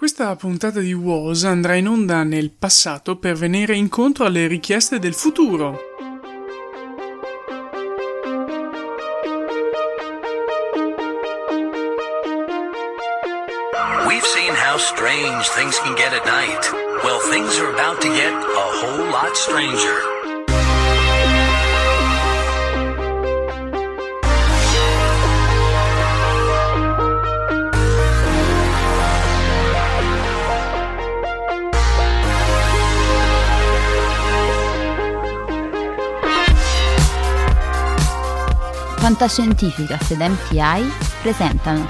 Questa puntata di WOS andrà in onda nel passato per venire incontro alle richieste del futuro. We've seen how strange things can get at night. Well, things are about to get a whole lot stranger. Fantascientificast ed MTI presentano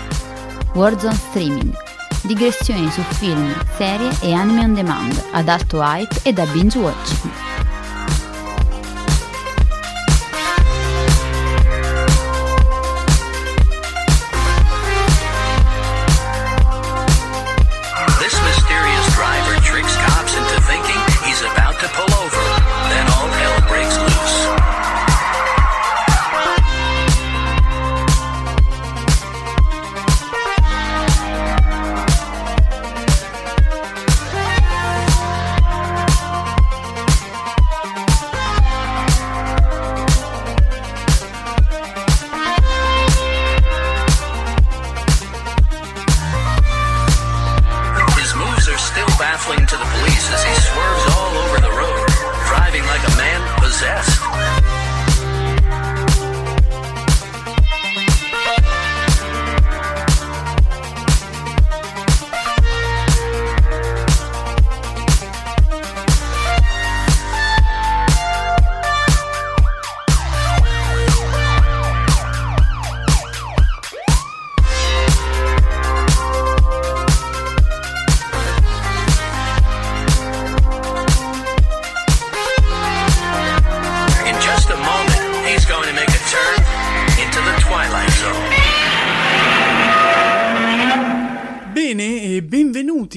Warzone Streaming, digressioni su film, serie e anime on demand ad alto hype e da binge watching.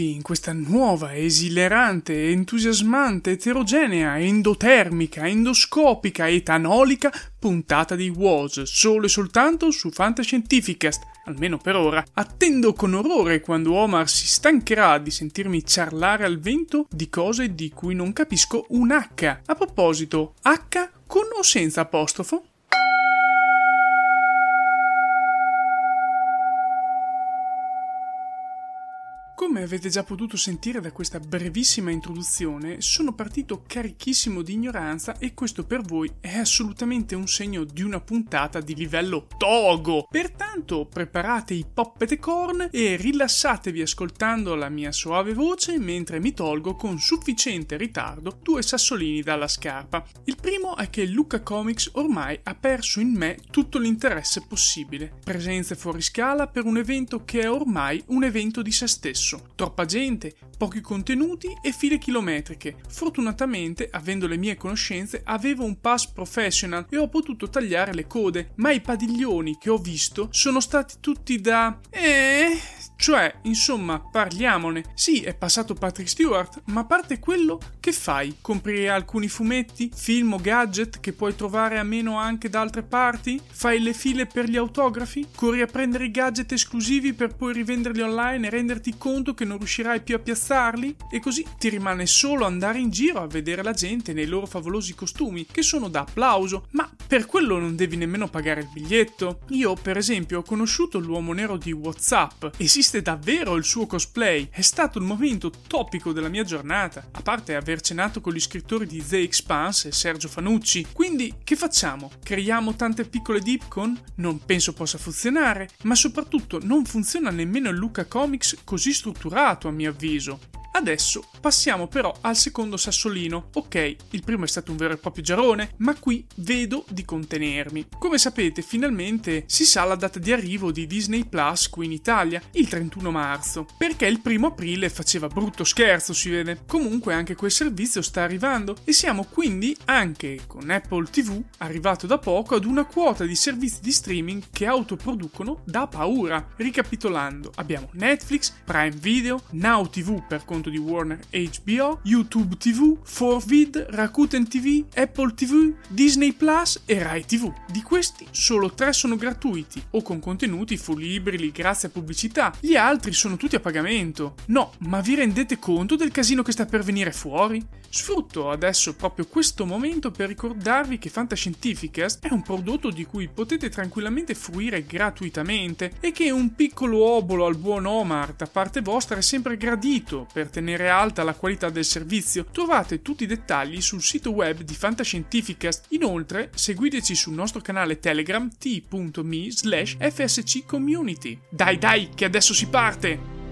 Benvenuti in questa nuova, esilerante, entusiasmante, eterogenea, endotermica, endoscopica, etanolica puntata di WOS, solo e soltanto su Fantascientificast. Almeno per ora, attendo con orrore quando Omar si stancherà di sentirmi ciarlare al vento di cose di cui non capisco un H. A proposito, H con o senza apostrofo? Come avete già potuto sentire da questa brevissima introduzione, sono partito carichissimo di ignoranza e questo per voi è assolutamente un segno di una puntata di livello togo. Pertanto preparate i poppete corn e rilassatevi ascoltando la mia soave voce mentre mi tolgo con sufficiente ritardo due sassolini dalla scarpa. Il primo è che Luca Comics ormai ha perso in me tutto l'interesse possibile. Presenze fuori scala per un evento che è ormai un evento di se stesso stesso. Troppa gente, pochi contenuti e file chilometriche. Fortunatamente, avendo le mie conoscenze, avevo un pass professional e ho potuto tagliare le code, ma i padiglioni che ho visto sono stati tutti da... Eh... Cioè, insomma, parliamone. Sì, è passato Patrick Stewart, ma a parte quello, che fai? Compri alcuni fumetti, film o gadget che puoi trovare a meno anche da altre parti? Fai le file per gli autografi? Corri a prendere i gadget esclusivi per poi rivenderli online e renderti conto che non riuscirai più a piazzarli? E così ti rimane solo andare in giro a vedere la gente nei loro favolosi costumi, che sono da applauso, ma per quello non devi nemmeno pagare il biglietto. Io, per esempio, ho conosciuto l'uomo nero di WhatsApp. Esiste esiste davvero il suo cosplay. È stato il momento topico della mia giornata, a parte aver cenato con gli scrittori di The Expanse e Sergio Fanucci. Quindi, che facciamo? Creiamo tante piccole dipcon? Non penso possa funzionare, ma soprattutto non funziona nemmeno il Luca Comics così strutturato, a mio avviso. Adesso passiamo però al secondo sassolino. Ok, il primo è stato un vero e proprio giarone, ma qui vedo di contenermi. Come sapete, finalmente si sa la data di arrivo di Disney Plus qui in Italia, il 31 marzo, perché il primo aprile faceva brutto scherzo, si vede. Comunque anche quel servizio sta arrivando e siamo quindi anche con Apple TV, arrivato da poco, ad una quota di servizi di streaming che autoproducono da paura. Ricapitolando, abbiamo Netflix, Prime Video, Now TV per conto di Warner HBO, YouTube TV, 4Vid, Rakuten TV, Apple TV, Disney Plus e Rai TV. Di questi solo tre sono gratuiti o con contenuti fruibili grazie a pubblicità, gli altri sono tutti a pagamento. No, ma vi rendete conto del casino che sta per venire fuori? Sfrutto adesso proprio questo momento per ricordarvi che Fantascientificast è un prodotto di cui potete tranquillamente fruire gratuitamente e che un piccolo obolo al buon Omar da parte vostra è sempre gradito per tenere alta la qualità del servizio. Trovate tutti i dettagli sul sito web di Fantascientificast. Inoltre, seguiteci sul nostro canale Telegram t.me slash fsccommunity. Dai dai, che adesso si parte!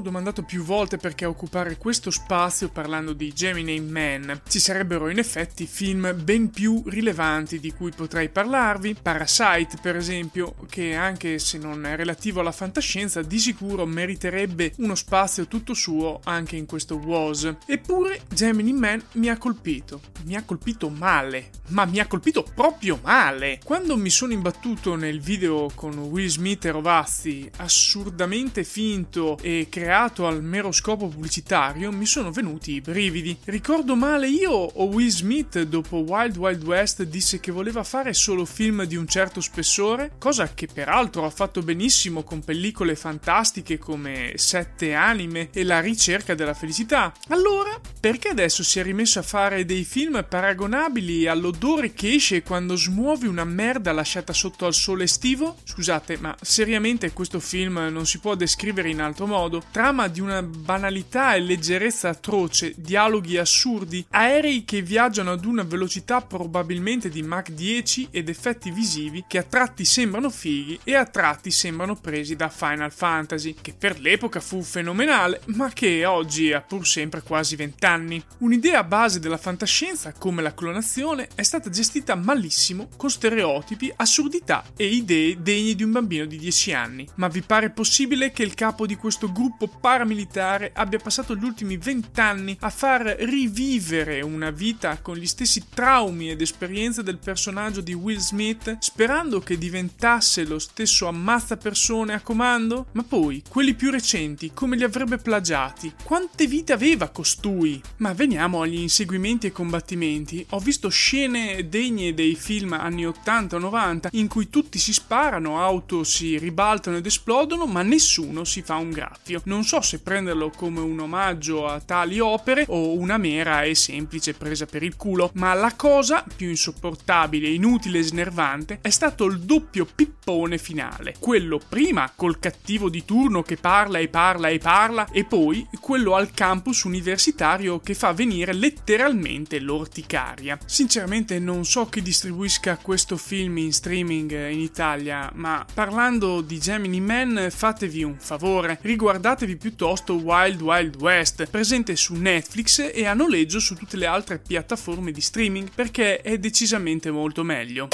Domandato più volte perché occupare questo spazio parlando di Gemini Man. Ci sarebbero in effetti film ben più rilevanti di cui potrei parlarvi. Parasite, per esempio, che anche se non è relativo alla fantascienza, di sicuro meriterebbe uno spazio tutto suo anche in questo WOS. Eppure Gemini Man mi ha colpito. Mi ha colpito male, ma mi ha colpito proprio male. Quando mi sono imbattuto nel video con Will Smith e Rovazzi, assurdamente finto e creato al mero scopo pubblicitario, mi sono venuti i brividi. Ricordo male io o Will Smith dopo Wild Wild West disse che voleva fare solo film di un certo spessore, cosa che peraltro ha fatto benissimo con pellicole fantastiche come Sette anime e La ricerca della felicità. Allora, perché adesso si è rimesso a fare dei film paragonabili all'odore che esce quando smuovi una merda lasciata sotto al sole estivo? Scusate, ma seriamente questo film non si può descrivere in altro modo. Trama di una banalità e leggerezza atroce, dialoghi assurdi, aerei che viaggiano ad una velocità probabilmente di Mach 10 ed effetti visivi che a tratti sembrano fighi e a tratti sembrano presi da Final Fantasy, che per l'epoca fu fenomenale, ma che oggi ha pur sempre quasi vent'anni. Un'idea base della fantascienza, come la clonazione, è stata gestita malissimo con stereotipi, assurdità e idee degne di un bambino di 10 anni. Ma vi pare possibile che il capo di questo gruppo paramilitare abbia passato gli ultimi vent'anni a far rivivere una vita con gli stessi traumi ed esperienze del personaggio di Will Smith, sperando che diventasse lo stesso ammazza persone a comando? Ma poi, quelli più recenti, come li avrebbe plagiati? Quante vite aveva costui? Ma veniamo agli inseguimenti e combattimenti. Ho visto scene degne dei film anni 80 o 90 in cui tutti si sparano, auto si ribaltano ed esplodono, ma nessuno si fa un graffio. Non so se prenderlo come un omaggio a tali opere o una mera e semplice presa per il culo, ma la cosa più insopportabile, inutile e snervante è stato il doppio pippone finale. Quello prima col cattivo di turno che parla e parla e parla e poi quello al campus universitario che fa venire letteralmente l'orticaria. Sinceramente non so chi distribuisca questo film in streaming in Italia, ma parlando di Gemini Man fatevi un favore, riguardatevi piuttosto Wild Wild West, presente su Netflix e a noleggio su tutte le altre piattaforme di streaming perché è decisamente molto meglio.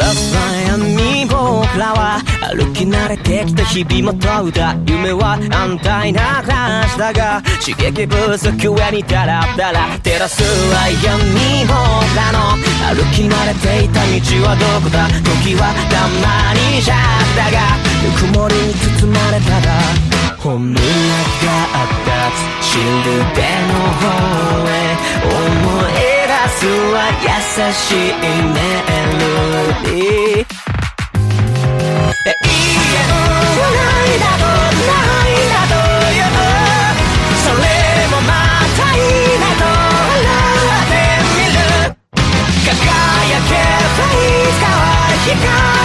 Last line 僕らは歩き慣れてきた日々も問うた夢は安泰な暮らしだが刺激不足上にダラダラ照らすは闇僕らの。歩き慣れていた道はどこだ?時はたまにシャッだがぬくもりに包まれたら本音があった。シルベの方へ思い出すは優しいメロディー。永遠はな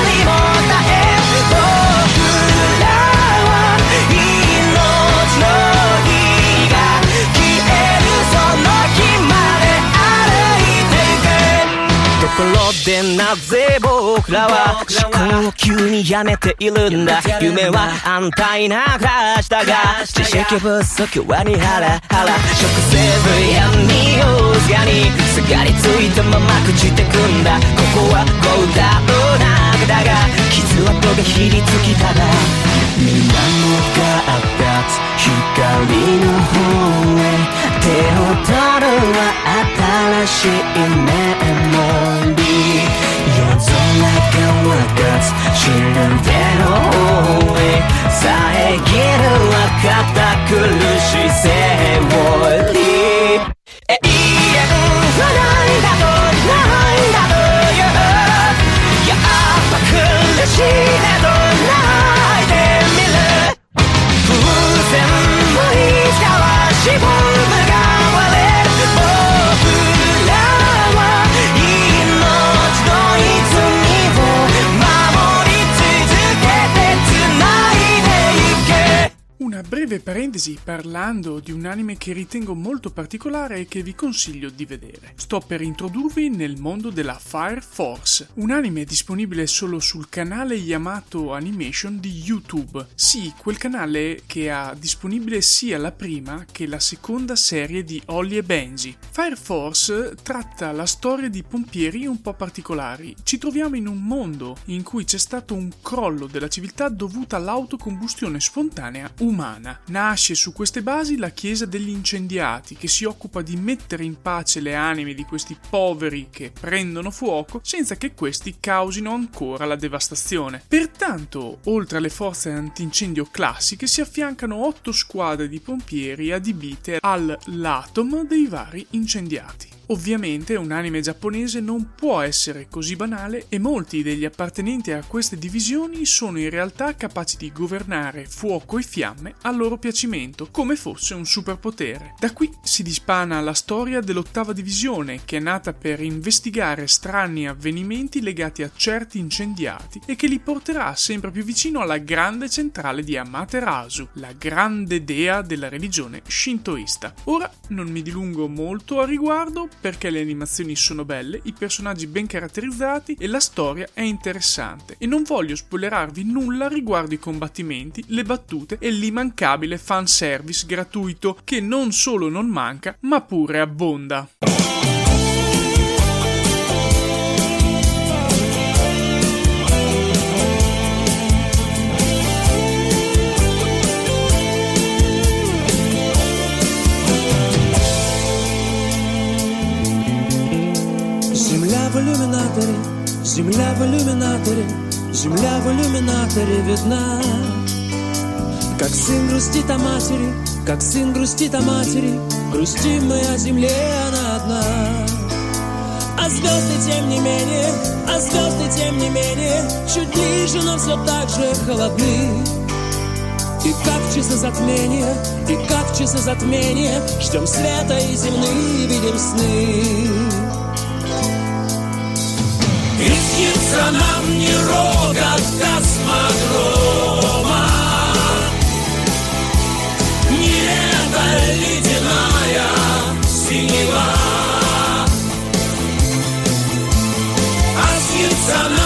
でなぜ僕らは思考を急にやめているんだ。夢は安泰な暮らしだが知識不足はにハラハラ食せず闇をすがにすがりついたまま朽ちてくんだ。ここはゴーダウ中だが傷跡がひりつきただ。みんなのがあった光の方へ手を取るは新しいメモリー夜 약한 와같 쉬는 대로 오해 사해기를 와같다 글루시 세월이永遠のないだと breve parentesi parlando di un anime che ritengo molto particolare e che vi consiglio di vedere. Sto per introdurvi nel mondo della Fire Force, un anime disponibile solo sul canale Yamato Animation di YouTube. Sì, quel canale che ha disponibile sia la prima che la seconda serie di Holly e Benji. Fire Force tratta la storia di pompieri un po' particolari. Ci troviamo in un mondo in cui c'è stato un crollo della civiltà dovuta all'autocombustione spontanea umana. Nasce su queste basi la Chiesa degli Incendiati, che si occupa di mettere in pace le anime di questi poveri che prendono fuoco senza che questi causino ancora la devastazione. Pertanto, oltre alle forze antincendio classiche, si affiancano otto squadre di pompieri adibite all'atom dei vari incendiati. Ovviamente un anime giapponese non può essere così banale e molti degli appartenenti a queste divisioni sono in realtà capaci di governare fuoco e fiamme a loro piacimento, come fosse un superpotere. Da qui si dispana la storia dell'ottava divisione, che è nata per investigare strani avvenimenti legati a certi incendiati e che li porterà sempre più vicino alla grande centrale di Amaterasu, la grande dea della religione shintoista. Ora non mi dilungo molto a riguardo perché le animazioni sono belle, i personaggi ben caratterizzati e la storia è interessante. E non voglio spoilerarvi nulla riguardo i combattimenti, le battute e l'immancabile fanservice gratuito che non solo non manca, ma pure abbonda. Земля в иллюминаторе, земля в иллюминаторе, земля в иллюминаторе видна. Как сын грустит о матери, как сын грустит о матери, грустим мы о земле, она одна. А звезды тем не менее, а звезды тем не менее, чуть ближе, но все так же холодны. И как часы затмения, и как часы затмения, ждем света и земные видим сны. Снится нам не рокот космодрома. Не эта ледяная синева. А снится нам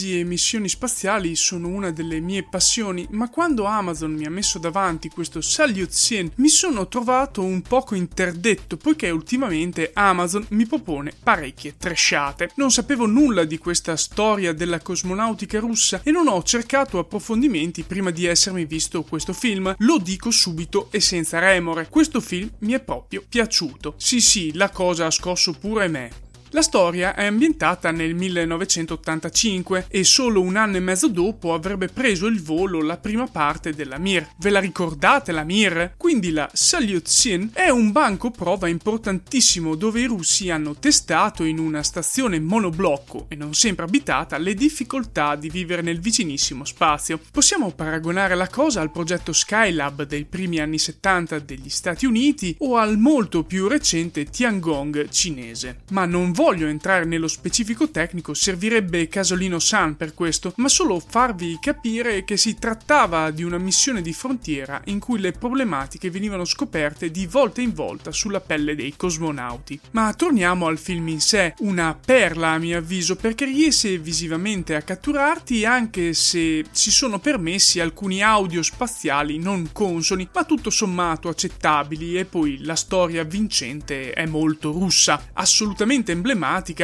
Viaggi e missioni spaziali sono una delle mie passioni, ma quando Amazon mi ha messo davanti questo Salyut-Sien mi sono trovato un poco interdetto poiché ultimamente Amazon mi propone parecchie trashate. Non sapevo nulla di questa storia della cosmonautica russa e non ho cercato approfondimenti prima di essermi visto questo film. Lo dico subito e senza remore, questo film mi è proprio piaciuto. Sì sì, la cosa ha scosso pure me. La storia è ambientata nel 1985 e solo un anno e mezzo dopo avrebbe preso il volo la prima parte della Mir. Ve la ricordate la Mir? Quindi la Salyut-Sin è un banco prova importantissimo dove i russi hanno testato in una stazione monoblocco e non sempre abitata le difficoltà di vivere nel vicinissimo spazio. Possiamo paragonare la cosa al progetto Skylab dei primi anni 70 degli Stati Uniti o al molto più recente Tiangong cinese. Ma non voglio entrare nello specifico tecnico, servirebbe Casolino San per questo, ma solo farvi capire che si trattava di una missione di frontiera in cui le problematiche venivano scoperte di volta in volta sulla pelle dei cosmonauti. Ma torniamo al film in sé, una perla a mio avviso perché riesce visivamente a catturarti anche se si sono permessi alcuni audio spaziali non consoni, ma tutto sommato accettabili e poi la storia vincente è molto russa, assolutamente emblematica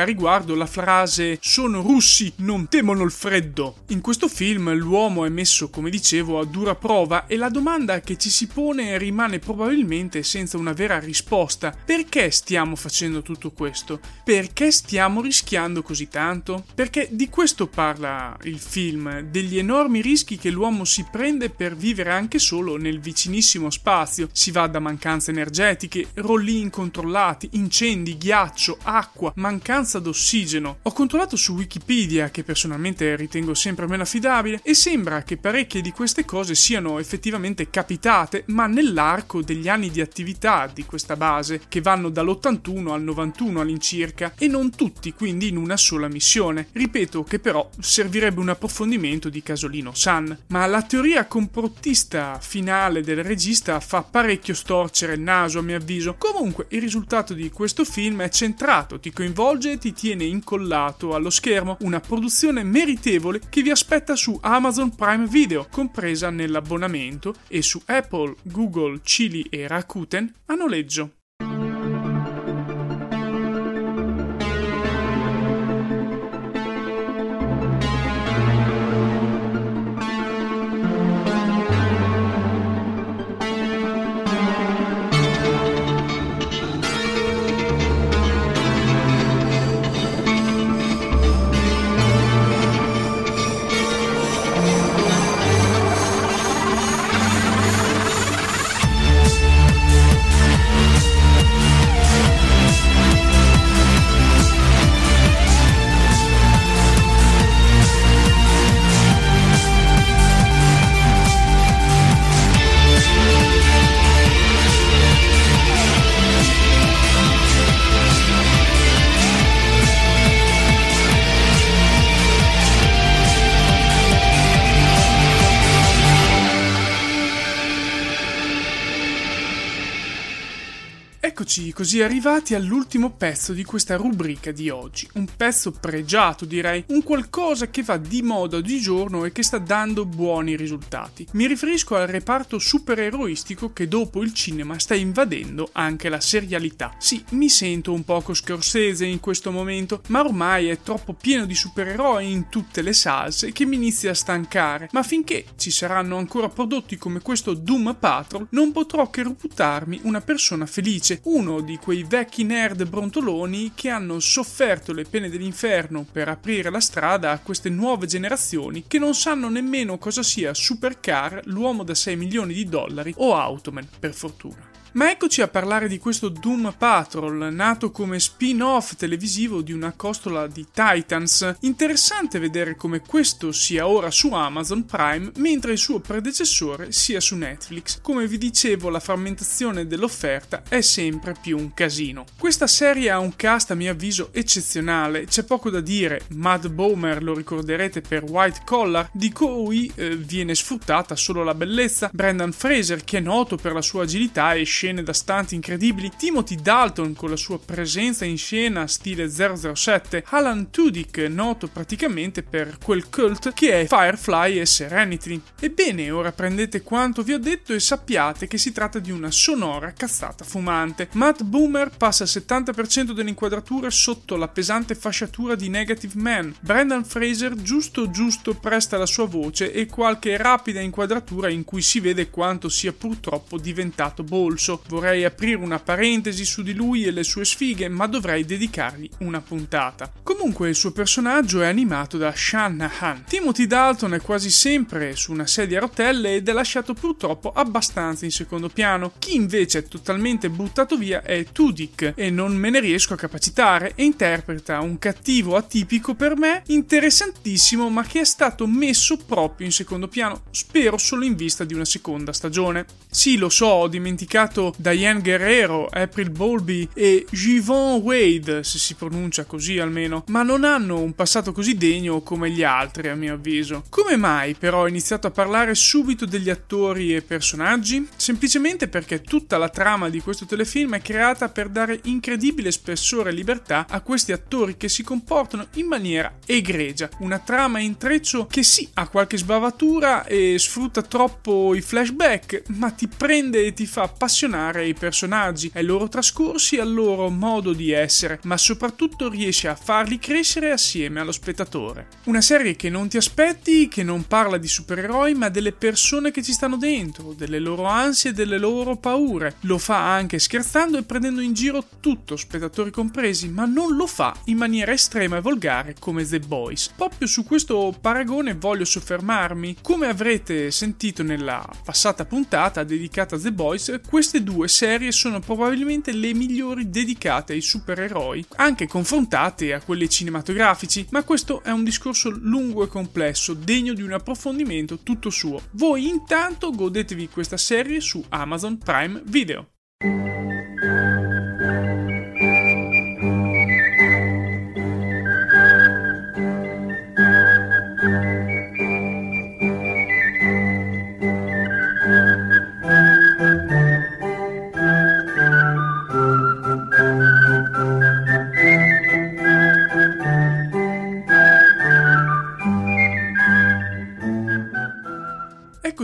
riguardo la frase sono russi, non temono il freddo. In questo film l'uomo è messo, come dicevo, a dura prova e la domanda che ci si pone rimane probabilmente senza una vera risposta. Perché stiamo facendo tutto questo? Perché stiamo rischiando così tanto? Perché di questo parla il film, degli enormi rischi che l'uomo si prende per vivere anche solo nel vicinissimo spazio. Si va da mancanze energetiche, rolli incontrollati, incendi, ghiaccio, acqua, mancanza d'ossigeno. Ho controllato su Wikipedia, che personalmente ritengo sempre meno affidabile, e sembra che parecchie di queste cose siano effettivamente capitate, ma nell'arco degli anni di attività di questa base, che vanno dall'81 al 91 all'incirca, e non tutti quindi in una sola missione. Ripeto che però servirebbe un approfondimento di Casolino San, ma la teoria complottista finale del regista fa parecchio storcere il naso a mio avviso. Comunque il risultato di questo film è centrato, ti coinvolge e ti tiene incollato allo schermo, una produzione meritevole che vi aspetta su Amazon Prime Video, compresa nell'abbonamento, e su Apple, Google, Chili e Rakuten a noleggio. Eccoci così arrivati all'ultimo pezzo di questa rubrica di oggi, un pezzo pregiato direi, un qualcosa che va di moda oggigiorno e che sta dando buoni risultati. Mi riferisco al reparto supereroistico che dopo il cinema sta invadendo anche la serialità. Sì, mi sento un poco scorsese in questo momento, ma ormai è troppo pieno di supereroi in tutte le salse che mi inizia a stancare, ma finché ci saranno ancora prodotti come questo Doom Patrol non potrò che reputarmi una persona felice uno di quei vecchi nerd brontoloni che hanno sofferto le pene dell'inferno per aprire la strada a queste nuove generazioni che non sanno nemmeno cosa sia Supercar, l'uomo da 6 milioni di dollari o Automan, per fortuna. Ma eccoci a parlare di questo Doom Patrol, nato come spin-off televisivo di una costola di Titans. Interessante vedere come questo sia ora su Amazon Prime, mentre il suo predecessore sia su Netflix. Come vi dicevo, la frammentazione dell'offerta è sempre più un casino. Questa serie ha un cast a mio avviso eccezionale, c'è poco da dire. Mad Bomer lo ricorderete per White Collar, di cui eh, viene sfruttata solo la bellezza. Brendan Fraser, che è noto per la sua agilità e scena scene da stanti incredibili, Timothy Dalton con la sua presenza in scena stile 007, Alan Tudyk noto praticamente per quel cult che è Firefly e Serenity. Ebbene, ora prendete quanto vi ho detto e sappiate che si tratta di una sonora cazzata fumante. Matt Boomer passa il 70% delle inquadrature sotto la pesante fasciatura di Negative Man. Brendan Fraser giusto giusto presta la sua voce e qualche rapida inquadratura in cui si vede quanto sia purtroppo diventato bolso vorrei aprire una parentesi su di lui e le sue sfighe, ma dovrei dedicargli una puntata. Comunque il suo personaggio è animato da Shanahan. Timothy Dalton è quasi sempre su una sedia a rotelle ed è lasciato purtroppo abbastanza in secondo piano. Chi invece è totalmente buttato via è Tudyk e non me ne riesco a capacitare e interpreta un cattivo atipico per me, interessantissimo, ma che è stato messo proprio in secondo piano, spero solo in vista di una seconda stagione. Sì, lo so, ho dimenticato da Ian Guerrero, April Bowlby e Givon Wade, se si pronuncia così almeno, ma non hanno un passato così degno come gli altri a mio avviso. Come mai però ho iniziato a parlare subito degli attori e personaggi? Semplicemente perché tutta la trama di questo telefilm è creata per dare incredibile spessore e libertà a questi attori che si comportano in maniera egregia. Una trama intreccio che sì ha qualche sbavatura e sfrutta troppo i flashback, ma ti prende e ti fa appassionare i personaggi, ai loro trascorsi al loro modo di essere, ma soprattutto riesce a farli crescere assieme allo spettatore. Una serie che non ti aspetti, che non parla di supereroi, ma delle persone che ci stanno dentro, delle loro ansie e delle loro paure. Lo fa anche scherzando e prendendo in giro tutto, spettatori compresi, ma non lo fa in maniera estrema e volgare come The Boys. Proprio su questo paragone voglio soffermarmi. Come avrete sentito nella passata puntata dedicata a The Boys, queste due serie sono probabilmente le migliori dedicate ai supereroi, anche confrontate a quelle cinematografici, ma questo è un discorso lungo e complesso, degno di un approfondimento tutto suo. Voi intanto godetevi questa serie su Amazon Prime Video.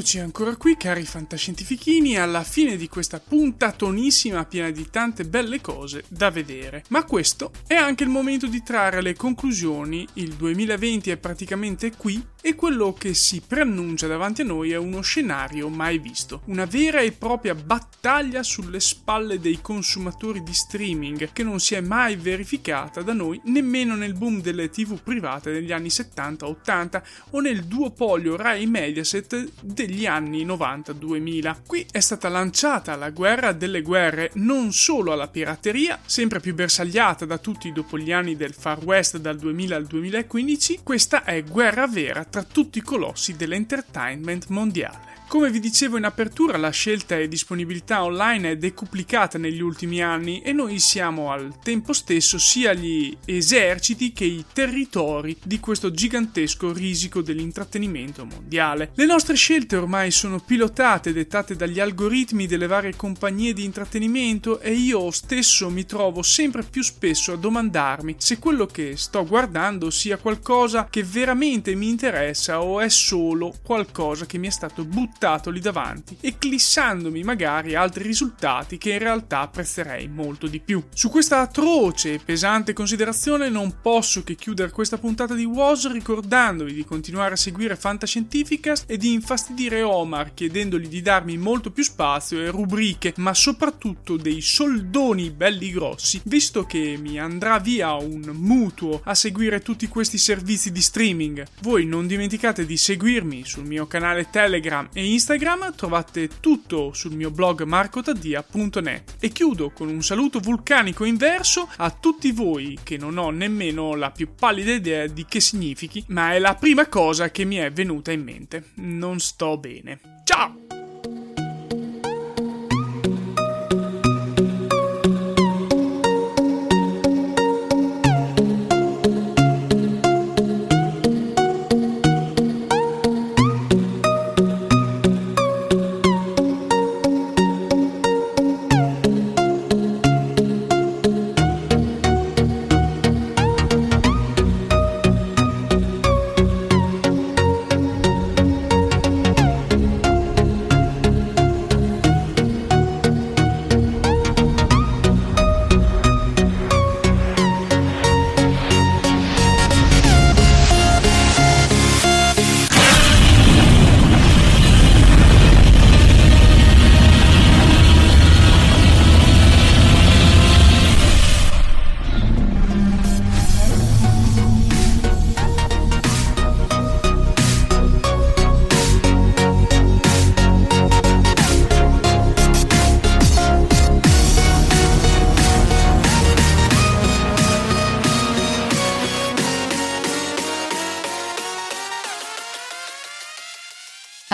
Eccoci ancora qui, cari fantascientifichini, alla fine di questa puntatonissima piena di tante belle cose da vedere. Ma questo è anche il momento di trarre le conclusioni. Il 2020 è praticamente qui e quello che si preannuncia davanti a noi è uno scenario mai visto. Una vera e propria battaglia sulle spalle dei consumatori di streaming che non si è mai verificata da noi nemmeno nel boom delle tv private degli anni 70-80 o nel duopolio Rai Mediaset degli anni 90-2000. Qui è stata lanciata la guerra delle guerre non solo alla pirateria, sempre più bersagliata da tutti dopo gli anni del Far West dal 2000 al 2015, questa è guerra vera tra tutti i colossi dell'entertainment mondiale. Come vi dicevo in apertura, la scelta e disponibilità online è decuplicata negli ultimi anni e noi siamo al tempo stesso sia gli eserciti che i territori di questo gigantesco risico dell'intrattenimento mondiale. Le nostre scelte ormai sono pilotate dettate dagli algoritmi delle varie compagnie di intrattenimento e io stesso mi trovo sempre più spesso a domandarmi se quello che sto guardando sia qualcosa che veramente mi interessa o è solo qualcosa che mi è stato buttato buttato lì davanti, eclissandomi magari altri risultati che in realtà apprezzerei molto di più. Su questa atroce e pesante considerazione non posso che chiudere questa puntata di WOS ricordandovi di continuare a seguire Fantascientificast e di infastidire Omar chiedendogli di darmi molto più spazio e rubriche, ma soprattutto dei soldoni belli grossi, visto che mi andrà via un mutuo a seguire tutti questi servizi di streaming. Voi non dimenticate di seguirmi sul mio canale Telegram e Instagram trovate tutto sul mio blog marcotadia.net e chiudo con un saluto vulcanico inverso a tutti voi che non ho nemmeno la più pallida idea di che significhi, ma è la prima cosa che mi è venuta in mente. Non sto bene. Ciao!